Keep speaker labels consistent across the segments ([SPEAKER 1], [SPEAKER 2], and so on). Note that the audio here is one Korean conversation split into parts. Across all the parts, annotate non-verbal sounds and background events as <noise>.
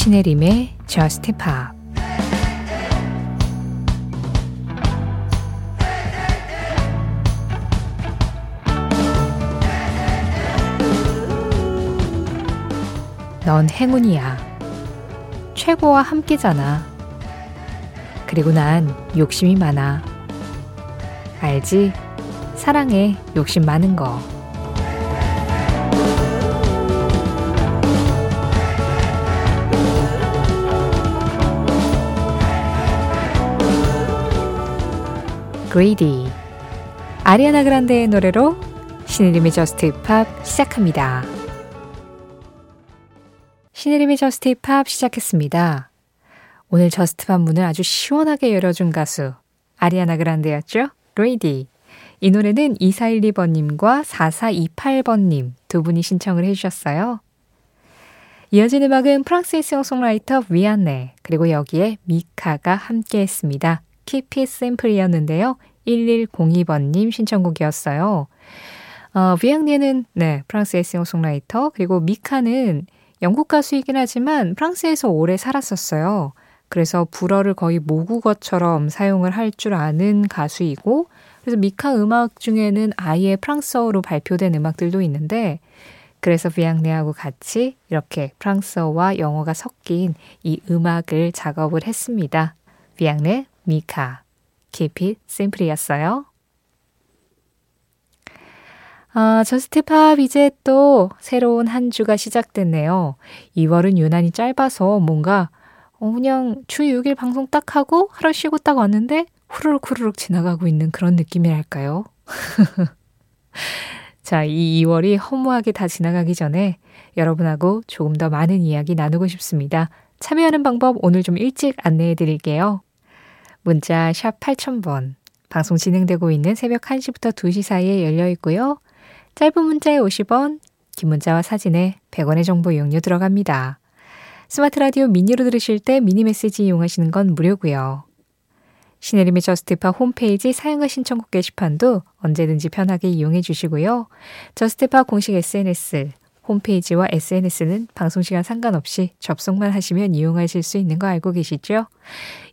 [SPEAKER 1] 신혜림의 Just Pop 넌 행운이야. 최고와 함께잖아. 그리고 난 욕심이 많아. 알지? 사랑에 욕심 많은 거. Greedy 아리아나 그란데의 노래로 신혜림의 Just Pop 시작합니다. 신혜림의 Just Pop 시작했습니다. 오늘 Just Pop 문을 아주 시원하게 열어준 가수 아리아나 그란데였죠? Greedy 이 노래는 2412번님과 4428번님 두 분이 신청을 해주셨어요. 이어진 음악은 프랑스의 싱어송라이터 비앙네 그리고 여기에 미카가 함께 했습니다. It Simple이었는데요. 1102번님 신청곡이었어요. 어, 위앙네는 네, 프랑스의 싱어송라이터 그리고 미카는 영국 가수이긴 하지만 프랑스에서 오래 살았었어요. 그래서 불어를 거의 모국어처럼 사용을 할 줄 아는 가수이고 그래서 미카 음악 중에는 아예 프랑스어로 발표된 음악들도 있는데 그래서 비앙네하고 같이 이렇게 프랑스어와 영어가 섞인 이 음악을 작업을 했습니다. 비앙네 미카, Keep It Simple이었어요. 아, Just Pop 이제 또 새로운 한 주가 시작됐네요. 2월은 유난히 짧아서 뭔가 어, 그냥 주 6일 방송 딱 하고 하루 쉬고 딱 왔는데 후루룩 후루룩 지나가고 있는 그런 느낌이랄까요? <laughs> 자, 이 2월이 허무하게 다 지나가기 전에 여러분하고 조금 더 많은 이야기 나누고 싶습니다. 참여하는 방법 오늘 좀 일찍 안내해 드릴게요. 문자 샵 8000번. 방송 진행되고 있는 새벽 1시부터 2시 사이에 열려 있고요. 짧은 문자에 50원, 긴 문자와 사진에 100원의 정보 이용료 들어갑니다. 스마트 라디오 미니로 들으실 때 미니 메시지 이용하시는 건 무료고요. 신혜림의 Just Pop 홈페이지 사연과 신청곡 게시판도 언제든지 편하게 이용해 주시고요. Just Pop 공식 SNS, 홈페이지와 SNS는 방송시간 상관없이 접속만 하시면 이용하실 수 있는 거 알고 계시죠?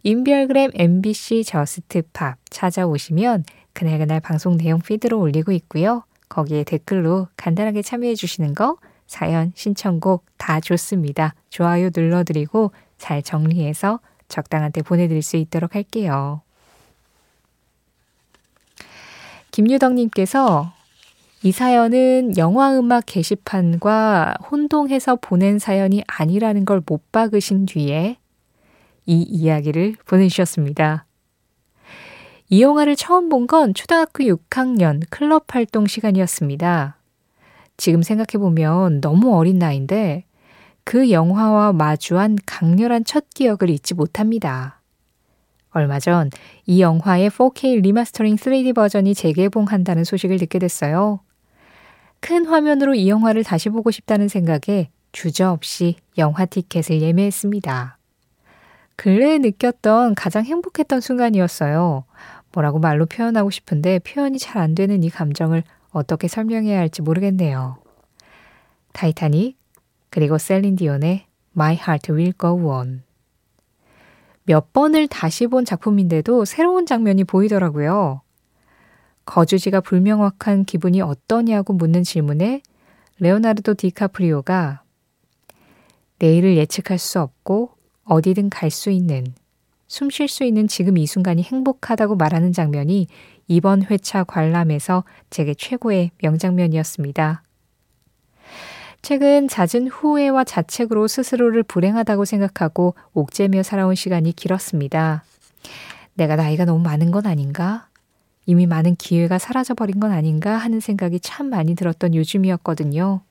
[SPEAKER 1] 인별그램 MBC Just Pop 찾아오시면 그날그날 방송 내용 피드로 올리고 있고요. 거기에 댓글로 간단하게 참여해 주시는 거 사연, 신청곡 다 좋습니다. 좋아요 눌러드리고 잘 정리해서 적당한 때 보내드릴 수 있도록 할게요. 김유덕님께서 이 사연은 영화음악 게시판과 혼동해서 보낸 사연이 아니라는 걸 못 박으신 뒤에 이 이야기를 보내주셨습니다. 이 영화를 처음 본 건 초등학교 6학년 클럽 활동 시간이었습니다. 지금 생각해보면 너무 어린 나이인데 그 영화와 마주한 강렬한 첫 기억을 잊지 못합니다. 얼마 전 이 영화의 4K 리마스터링 3D 버전이 재개봉한다는 소식을 듣게 됐어요. 큰 화면으로 이 영화를 다시 보고 싶다는 생각에 주저없이 영화 티켓을 예매했습니다. 근래에 느꼈던 가장 행복했던 순간이었어요. 뭐라고 말로 표현하고 싶은데 표현이 잘 안 되는 이 감정을 어떻게 설명해야 할지 모르겠네요. 타이타닉, 그리고 셀린디온의 My Heart Will Go On. 몇 번을 다시 본 작품인데도 새로운 장면이 보이더라고요. 거주지가 불명확한 기분이 어떠냐고 묻는 질문에 레오나르도 디카프리오가 내일을 예측할 수 없고 어디든 갈 수 있는 숨 쉴 수 있는 지금 이 순간이 행복하다고 말하는 장면이 이번 회차 관람에서 제게 최고의 명장면이었습니다. 최근 잦은 후회와 자책으로 스스로를 불행하다고 생각하고 옥죄며 살아온 시간이 길었습니다. 내가 나이가 너무 많은 건 아닌가? 이미 많은 기회가 사라져버린 건 아닌가 하는 생각이 참 많이 들었던 요즘이었거든요.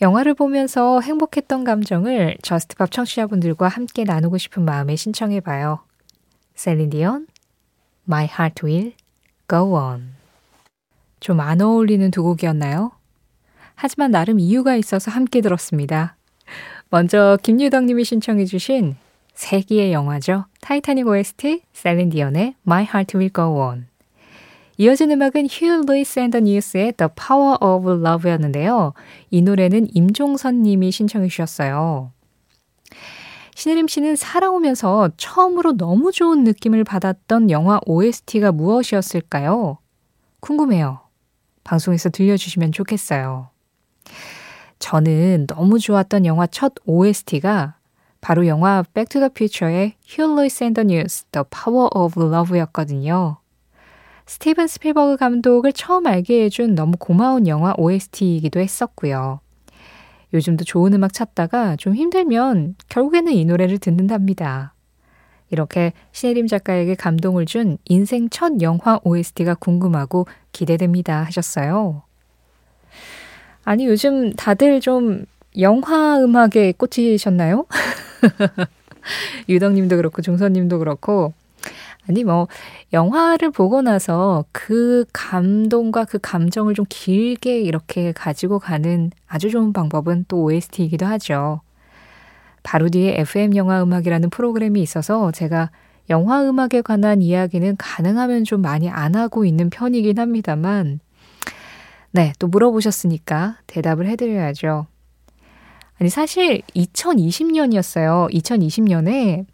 [SPEAKER 1] 영화를 보면서 행복했던 감정을 Just Pop 청취자분들과 함께 나누고 싶은 마음에 신청해봐요. 셀린디온, My Heart Will Go On. 좀 안 어울리는 두 곡이었나요? 하지만 나름 이유가 있어서 함께 들었습니다. 먼저 김유덕님이 신청해주신 세기의 영화죠. 타이타닉 OST, 셀린디온의 My Heart Will Go On. 이어진 음악은 Huey Lewis and the News의 The Power of Love였는데요. 이 노래는 임종선 님이 신청해 주셨어요. 신혜림 씨는 살아오면서 처음으로 너무 좋은 느낌을 받았던 영화 OST가 무엇이었을까요? 궁금해요. 방송에서 들려주시면 좋겠어요. 저는 너무 좋았던 영화 첫 OST가 바로 영화 Hugh Lewis and the News, The Power of Love였거든요. 스티븐 스필버그 감독을 처음 알게 해준 너무 고마운 영화 OST이기도 했었고요. 요즘도 좋은 음악 찾다가 좀 힘들면 결국에는 이 노래를 듣는답니다. 이렇게 신혜림 작가에게 감동을 준 인생 첫 영화 OST가 궁금하고 기대됩니다 하셨어요. 아니, 요즘 다들 좀 영화 음악에 꽂히셨나요? <laughs> 유덕님도 그렇고, 종선님도 그렇고, 아니, 뭐, 영화를 보고 나서 그 감동과 그 감정을 좀 길게 이렇게 가지고 가는 아주 좋은 방법은 또 OST이기도 하죠. 바로 뒤에 FM 영화 음악이라는 프로그램이 있어서 제가 영화 음악에 관한 이야기는 가능하면 좀 많이 안 하고 있는 편이긴 합니다만, 네, 또 물어보셨으니까 대답을 해 드려야죠. 아니, 사실 2020년이었어요. 2020년에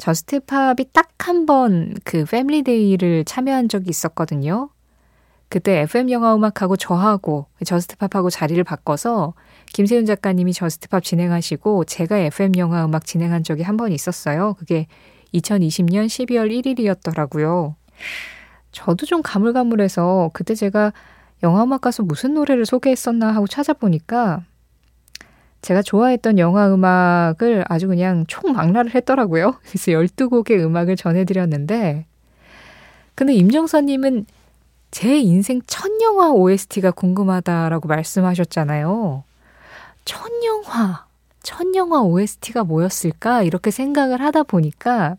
[SPEAKER 1] Just Pop이 딱 한 번 그 Family Day를 참여한 적이 있었거든요. 그때 FM 영화 음악하고 저하고 Just Pop하고 자리를 바꿔서 김세윤 작가님이 Just Pop 진행하시고 제가 FM 영화 음악 진행한 적이 한 번 있었어요. 그게 2020년 12월 1일이었더라고요. 저도 좀 가물가물해서 그때 제가 영화 음악 가서 무슨 노래를 소개했었나 하고 찾아보니까 제가 좋아했던 영화 음악을 아주 그냥 총망라를 했더라고요. <laughs> 그래서 12곡의 음악을 전해드렸는데, 근데 임정선님은 제 인생 첫 영화 OST가 궁금하다라고 말씀하셨잖아요. 첫 영화, 첫 영화 OST가 뭐였을까? 이렇게 생각을 하다 보니까,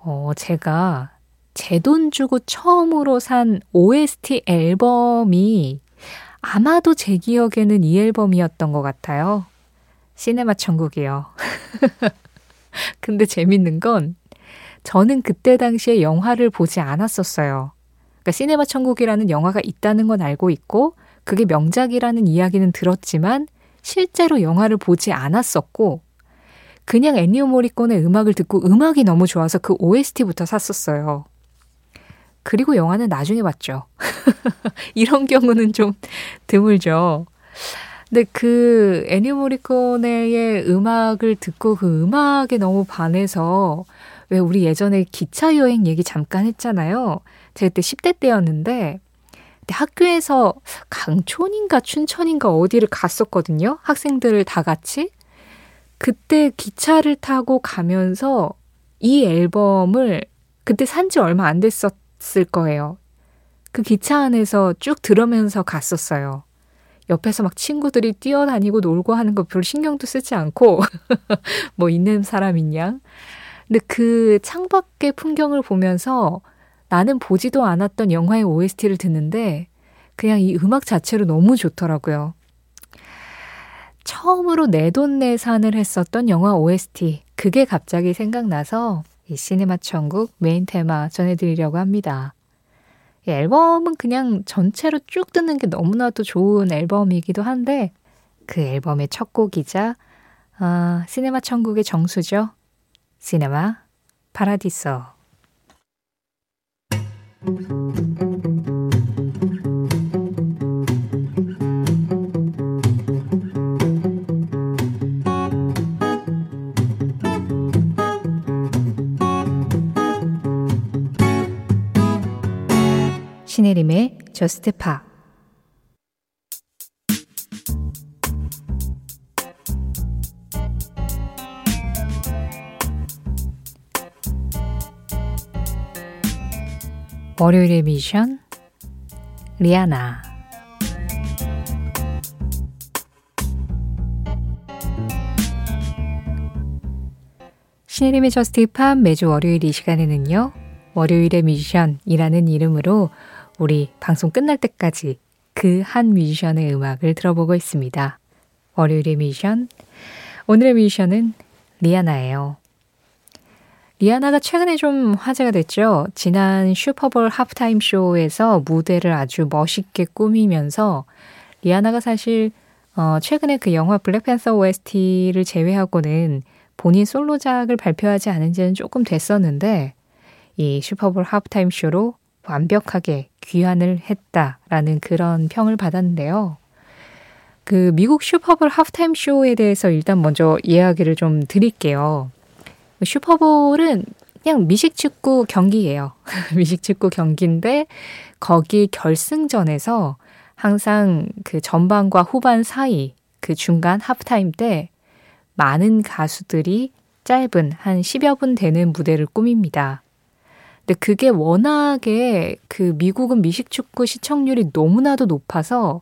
[SPEAKER 1] 어, 제가 제 돈 주고 처음으로 산 OST 앨범이 아마도 제 기억에는 이 앨범이었던 것 같아요. 시네마 천국이요. <laughs> 근데 재밌는 건 저는 그때 당시에 영화를 보지 않았었어요. 그러니까 시네마 천국이라는 영화가 있다는 건 알고 있고 그게 명작이라는 이야기는 들었지만 실제로 영화를 보지 않았었고 그냥 애니오 모리콘의 음악을 듣고 음악이 너무 좋아서 그 OST부터 샀었어요. 그리고 영화는 나중에 봤죠. <laughs> 이런 경우는 좀 드물죠. 근데 그 애니오 모리코네의 음악을 듣고 그 음악에 너무 반해서 왜 우리 예전에 기차 여행 얘기 잠깐 했잖아요. 제가 그때 10대 때였는데 학교에서 강촌인가 춘천인가 어디를 갔었거든요. 학생들을 다 같이. 그때 기차를 타고 가면서 이 앨범을 그때 산지 얼마 안 됐었 을 거예요. 그 기차 안에서 쭉 들으면서 갔었어요. 옆에서 막 친구들이 뛰어다니고 놀고 하는 거 별로 신경도 쓰지 않고 <laughs> 뭐 있는 사람인 양. 근데 그 창밖의 풍경을 보면서 나는 보지도 않았던 영화의 OST를 듣는데 그냥 이 음악 자체로 너무 좋더라고요. 처음으로 내 돈내산을 했었던 영화 OST. 그게 갑자기 생각나서 이 시네마 천국 메인 테마 전해드리려고 합니다. 이 앨범은 그냥 전체로 쭉 듣는 게 너무나도 좋은 앨범이기도 한데 그 앨범의 첫 곡이자 어, 시네마 천국의 정수죠. 시네마 파라디소. 신혜림의 저스트 파 월요일의 미션 리아나 신혜림의 Just Pop 매주 월요일 이 시간에는요. 월요일의 미션이라는 이름으로 우리 방송 끝날 때까지 그 한 뮤지션의 음악을 들어보고 있습니다. 월요일의 미션. 오늘의 뮤지션은 리아나예요. 리아나가 최근에 좀 화제가 됐죠. 지난 슈퍼볼 하프타임 쇼에서 무대를 아주 멋있게 꾸미면서 리아나가 사실 어, 최근에 그 영화 블랙팬서 OST를 제외하고는 본인 솔로작을 발표하지 않은 지는 조금 됐었는데 이 슈퍼볼 하프타임 쇼로 완벽하게 귀환을 했다라는 그런 평을 받았는데요. 그 미국 슈퍼볼 하프타임 쇼에 대해서 일단 먼저 이야기를 좀 드릴게요. 슈퍼볼은 그냥 미식축구 경기예요. <laughs> 미식축구 경기인데 거기 결승전에서 항상 그 전반과 후반 사이 그 중간 하프타임 때 많은 가수들이 짧은 한 10여 분 되는 무대를 꾸밉니다. 근데 그게 워낙에 그 미국은 미식축구 시청률이 너무나도 높아서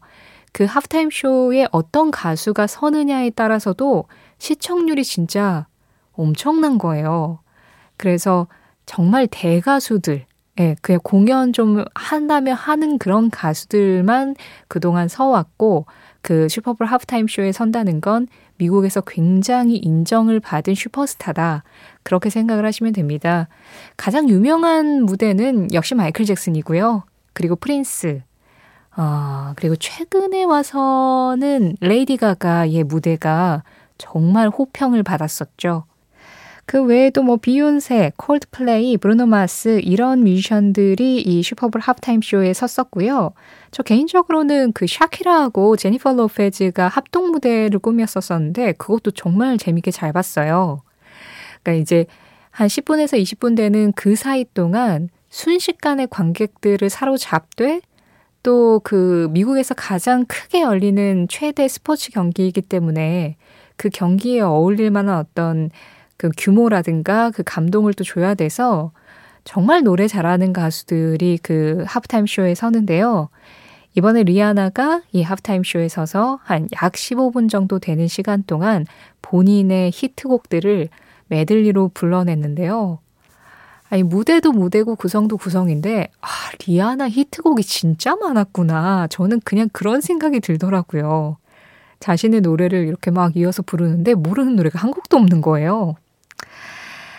[SPEAKER 1] 그 하프타임 쇼에 어떤 가수가 서느냐에 따라서도 시청률이 진짜 엄청난 거예요. 그래서 정말 대가수들, 예, 그냥 공연 좀 한다면 하는 그런 가수들만 그동안 서왔고, 그 슈퍼볼 하프타임 쇼에 선다는 건 미국에서 굉장히 인정을 받은 슈퍼스타다. 그렇게 생각을 하시면 됩니다. 가장 유명한 무대는 역시 마이클 잭슨이고요. 그리고 프린스. 어, 그리고 최근에 와서는 레이디 가가의 무대가 정말 호평을 받았었죠. 그 외에도 뭐 비욘세, 콜드플레이, 브루노 마스 이런 뮤지션들이 이 슈퍼볼 하프타임 쇼에 섰었고요. 저 개인적으로는 그 샤키라하고 제니퍼 로페즈가 합동 무대를 꾸몄었었는데 그것도 정말 재밌게 잘 봤어요. 그러니까 이제 한 10분에서 20분 되는 그 사이 동안 순식간에 관객들을 사로잡되 또 그 미국에서 가장 크게 열리는 최대 스포츠 경기이기 때문에 그 경기에 어울릴 만한 어떤 그 규모라든가 그 감동을 또 줘야 돼서 정말 노래 잘하는 가수들이 그 하프타임 쇼에 서는데요. 이번에 리아나가 이 하프타임 쇼에 서서 한 약 15분 정도 되는 시간 동안 본인의 히트곡들을 메들리로 불러냈는데요. 아니, 무대도 무대고 구성도 구성인데, 아, 리아나 히트곡이 진짜 많았구나. 저는 그냥 그런 생각이 들더라고요. 자신의 노래를 이렇게 막 이어서 부르는데 모르는 노래가 한 곡도 없는 거예요.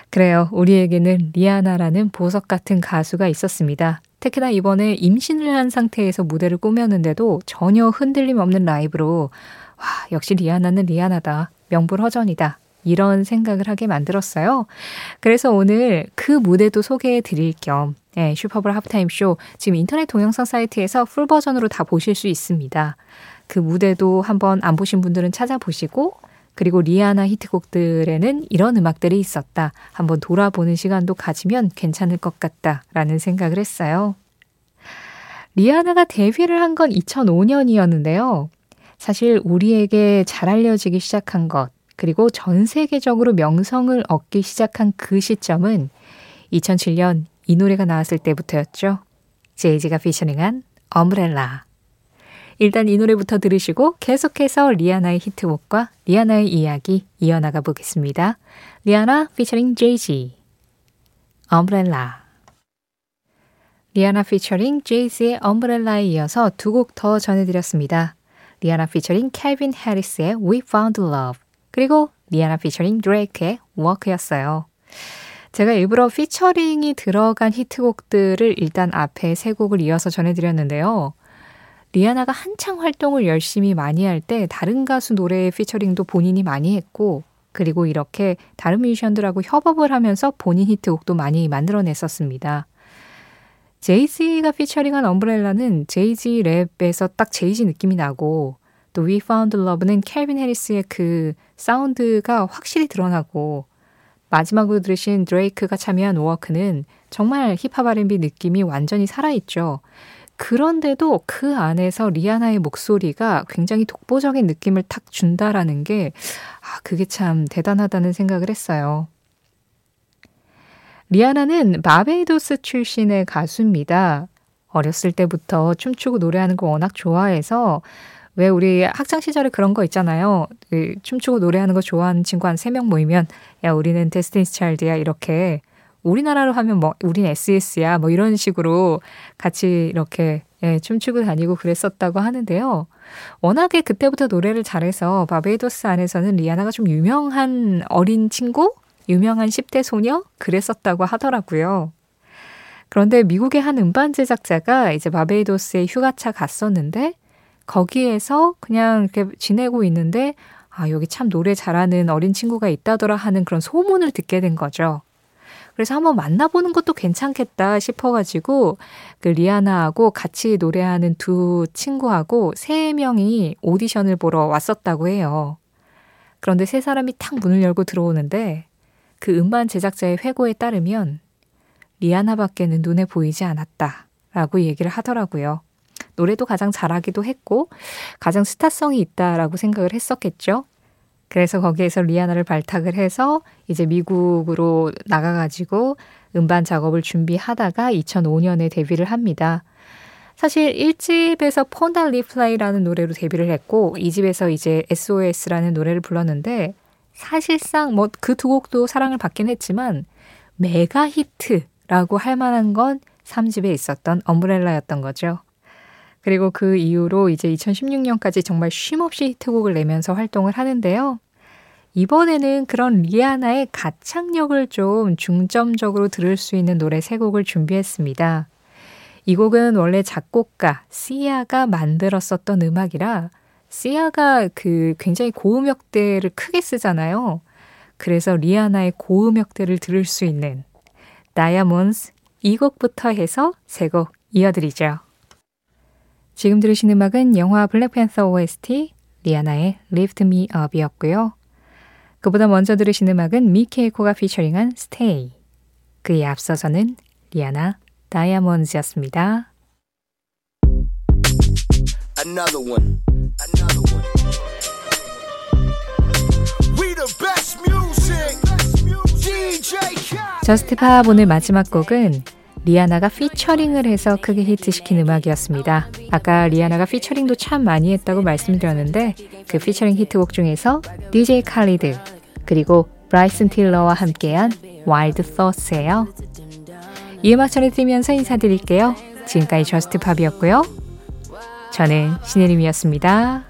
[SPEAKER 1] 그래요. 우리에게는 리아나라는 보석 같은 가수가 있었습니다. 특히나 이번에 임신을 한 상태에서 무대를 꾸몄는데도 전혀 흔들림 없는 라이브로 와, 역시 리아나는 리아나다. 명불허전이다. 이런 생각을 하게 만들었어요. 그래서 오늘 그 무대도 소개해 드릴 겸 네, 슈퍼볼 하프타임 쇼 지금 인터넷 동영상 사이트에서 풀 버전으로 다 보실 수 있습니다. 그 무대도 한번 안 보신 분들은 찾아보시고 그리고 리아나 히트곡들에는 이런 음악들이 있었다. 한번 돌아보는 시간도 가지면 괜찮을 것 같다라는 생각을 했어요. 리아나가 데뷔를 한 건 2005년이었는데요. 사실 우리에게 잘 알려지기 시작한 것, 그리고 전 세계적으로 명성을 얻기 시작한 그 시점은 2007년 이 노래가 나왔을 때부터였죠. 제이지가 피처링한 Umbrella. 일단 이 노래부터 들으시고 계속해서 리아나의 히트곡과 리아나의 이야기 이어나가 보겠습니다. 리아나 피처링 제이지 Umbrella 리아나 피처링 제이지의 Umbrella에 이어서 두 곡 더 전해드렸습니다. 리아나 피처링 캘빈 해리스의 We Found Love 그리고 리아나 피처링 드레이크의 Work였어요. 제가 일부러 피처링이 들어간 히트곡들을 일단 앞에 세 곡을 이어서 전해드렸는데요. 리아나가 한창 활동을 열심히 많이 할 때 다른 가수 노래 피처링도 본인이 많이 했고 그리고 이렇게 다른 뮤지션들하고 협업을 하면서 본인 히트곡도 많이 만들어냈었습니다. 제이지가 피처링한 Umbrella는 제이지 랩에서 딱 제이지 느낌이 나고 또 We Found Love는 캘빈 해리스의 그 사운드가 확실히 드러나고 마지막으로 들으신 드레이크가 참여한 워크는 정말 힙합 R&B 느낌이 완전히 살아있죠. 그런데도 그 안에서 리아나의 목소리가 굉장히 독보적인 느낌을 탁 준다라는 게, 아, 그게 참 대단하다는 생각을 했어요. 리아나는 바베이도스 출신의 가수입니다. 어렸을 때부터 춤추고 노래하는 거 워낙 좋아해서 왜 우리 학창 시절에 그런 거 있잖아요. 그 춤추고 노래하는 거 좋아하는 친구 한 세 명 모이면 야 우리는 데스티니스 차일드야 이렇게 우리나라로 하면 뭐 우린 SS야 뭐 이런 식으로 같이 이렇게 예, 춤추고 다니고 그랬었다고 하는데요. 워낙에 그때부터 노래를 잘해서 바베이도스 안에서는 리아나가 좀 유명한 어린 친구, 유명한 10대 소녀 그랬었다고 하더라고요. 그런데 미국의 한 음반 제작자가 이제 바베이도스에 휴가차 갔었는데 거기에서 그냥 이렇게 지내고 있는데 아, 여기 참 노래 잘하는 어린 친구가 있다더라 하는 그런 소문을 듣게 된 거죠. 그래서 한번 만나보는 것도 괜찮겠다 싶어가지고 그 리아나하고 같이 노래하는 두 친구하고 세 명이 오디션을 보러 왔었다고 해요. 그런데 세 사람이 탁 문을 열고 들어오는데 그 음반 제작자의 회고에 따르면 리아나밖에는 눈에 보이지 않았다. 라고 얘기를 하더라고요. 노래도 가장 잘하기도 했고, 가장 스타성이 있다라고 생각을 했었겠죠. 그래서 거기에서 리아나를 발탁을 해서 이제 미국으로 나가가지고 음반 작업을 준비하다가 2005년에 데뷔를 합니다. 사실 1집에서 Pon de Replay라는 노래로 데뷔를 했고 2집에서 이제 SOS라는 노래를 불렀는데 사실상 뭐 그 두 곡도 사랑을 받긴 했지만 메가 히트라고 할 만한 건 3집에 있었던 엄브렐라였던 거죠. 그리고 그 이후로 이제 2016년까지 정말 쉼없이 히트곡을 내면서 활동을 하는데요. 이번에는 그런 리아나의 가창력을 좀 중점적으로 들을 수 있는 노래 세 곡을 준비했습니다. 이 곡은 원래 작곡가 시아가 만들었었던 음악이라 시아가 그 굉장히 고음역대를 크게 쓰잖아요. 그래서 리아나의 고음역대를 들을 수 있는 다이아몬드 이 곡부터 해서 세 곡 이어드리죠. 지금 들으신 음악은 영화 블랙팬서 OST 리아나의 Lift Me Up이었고요. 그보다 먼저 들으신 음악은 미케이코가 피처링한 Stay. 그에 앞서서는 리아나 다이아몬드였습니다. Another one. Another one. We the best music. DJ Just Pop 오늘 마지막 곡은 리아나가 피처링을 해서 크게 히트시킨 음악이었습니다. 아까 리아나가 피처링도 참 많이 했다고 말씀드렸는데 그 피처링 히트곡 중에서 DJ 칼리드 그리고 브라이슨 틸러와 함께한 Wild Thoughts예요. 이 음악 전해드리면서 인사드릴게요. 지금까지 Just Pop이었고요. 저는 신혜림이었습니다.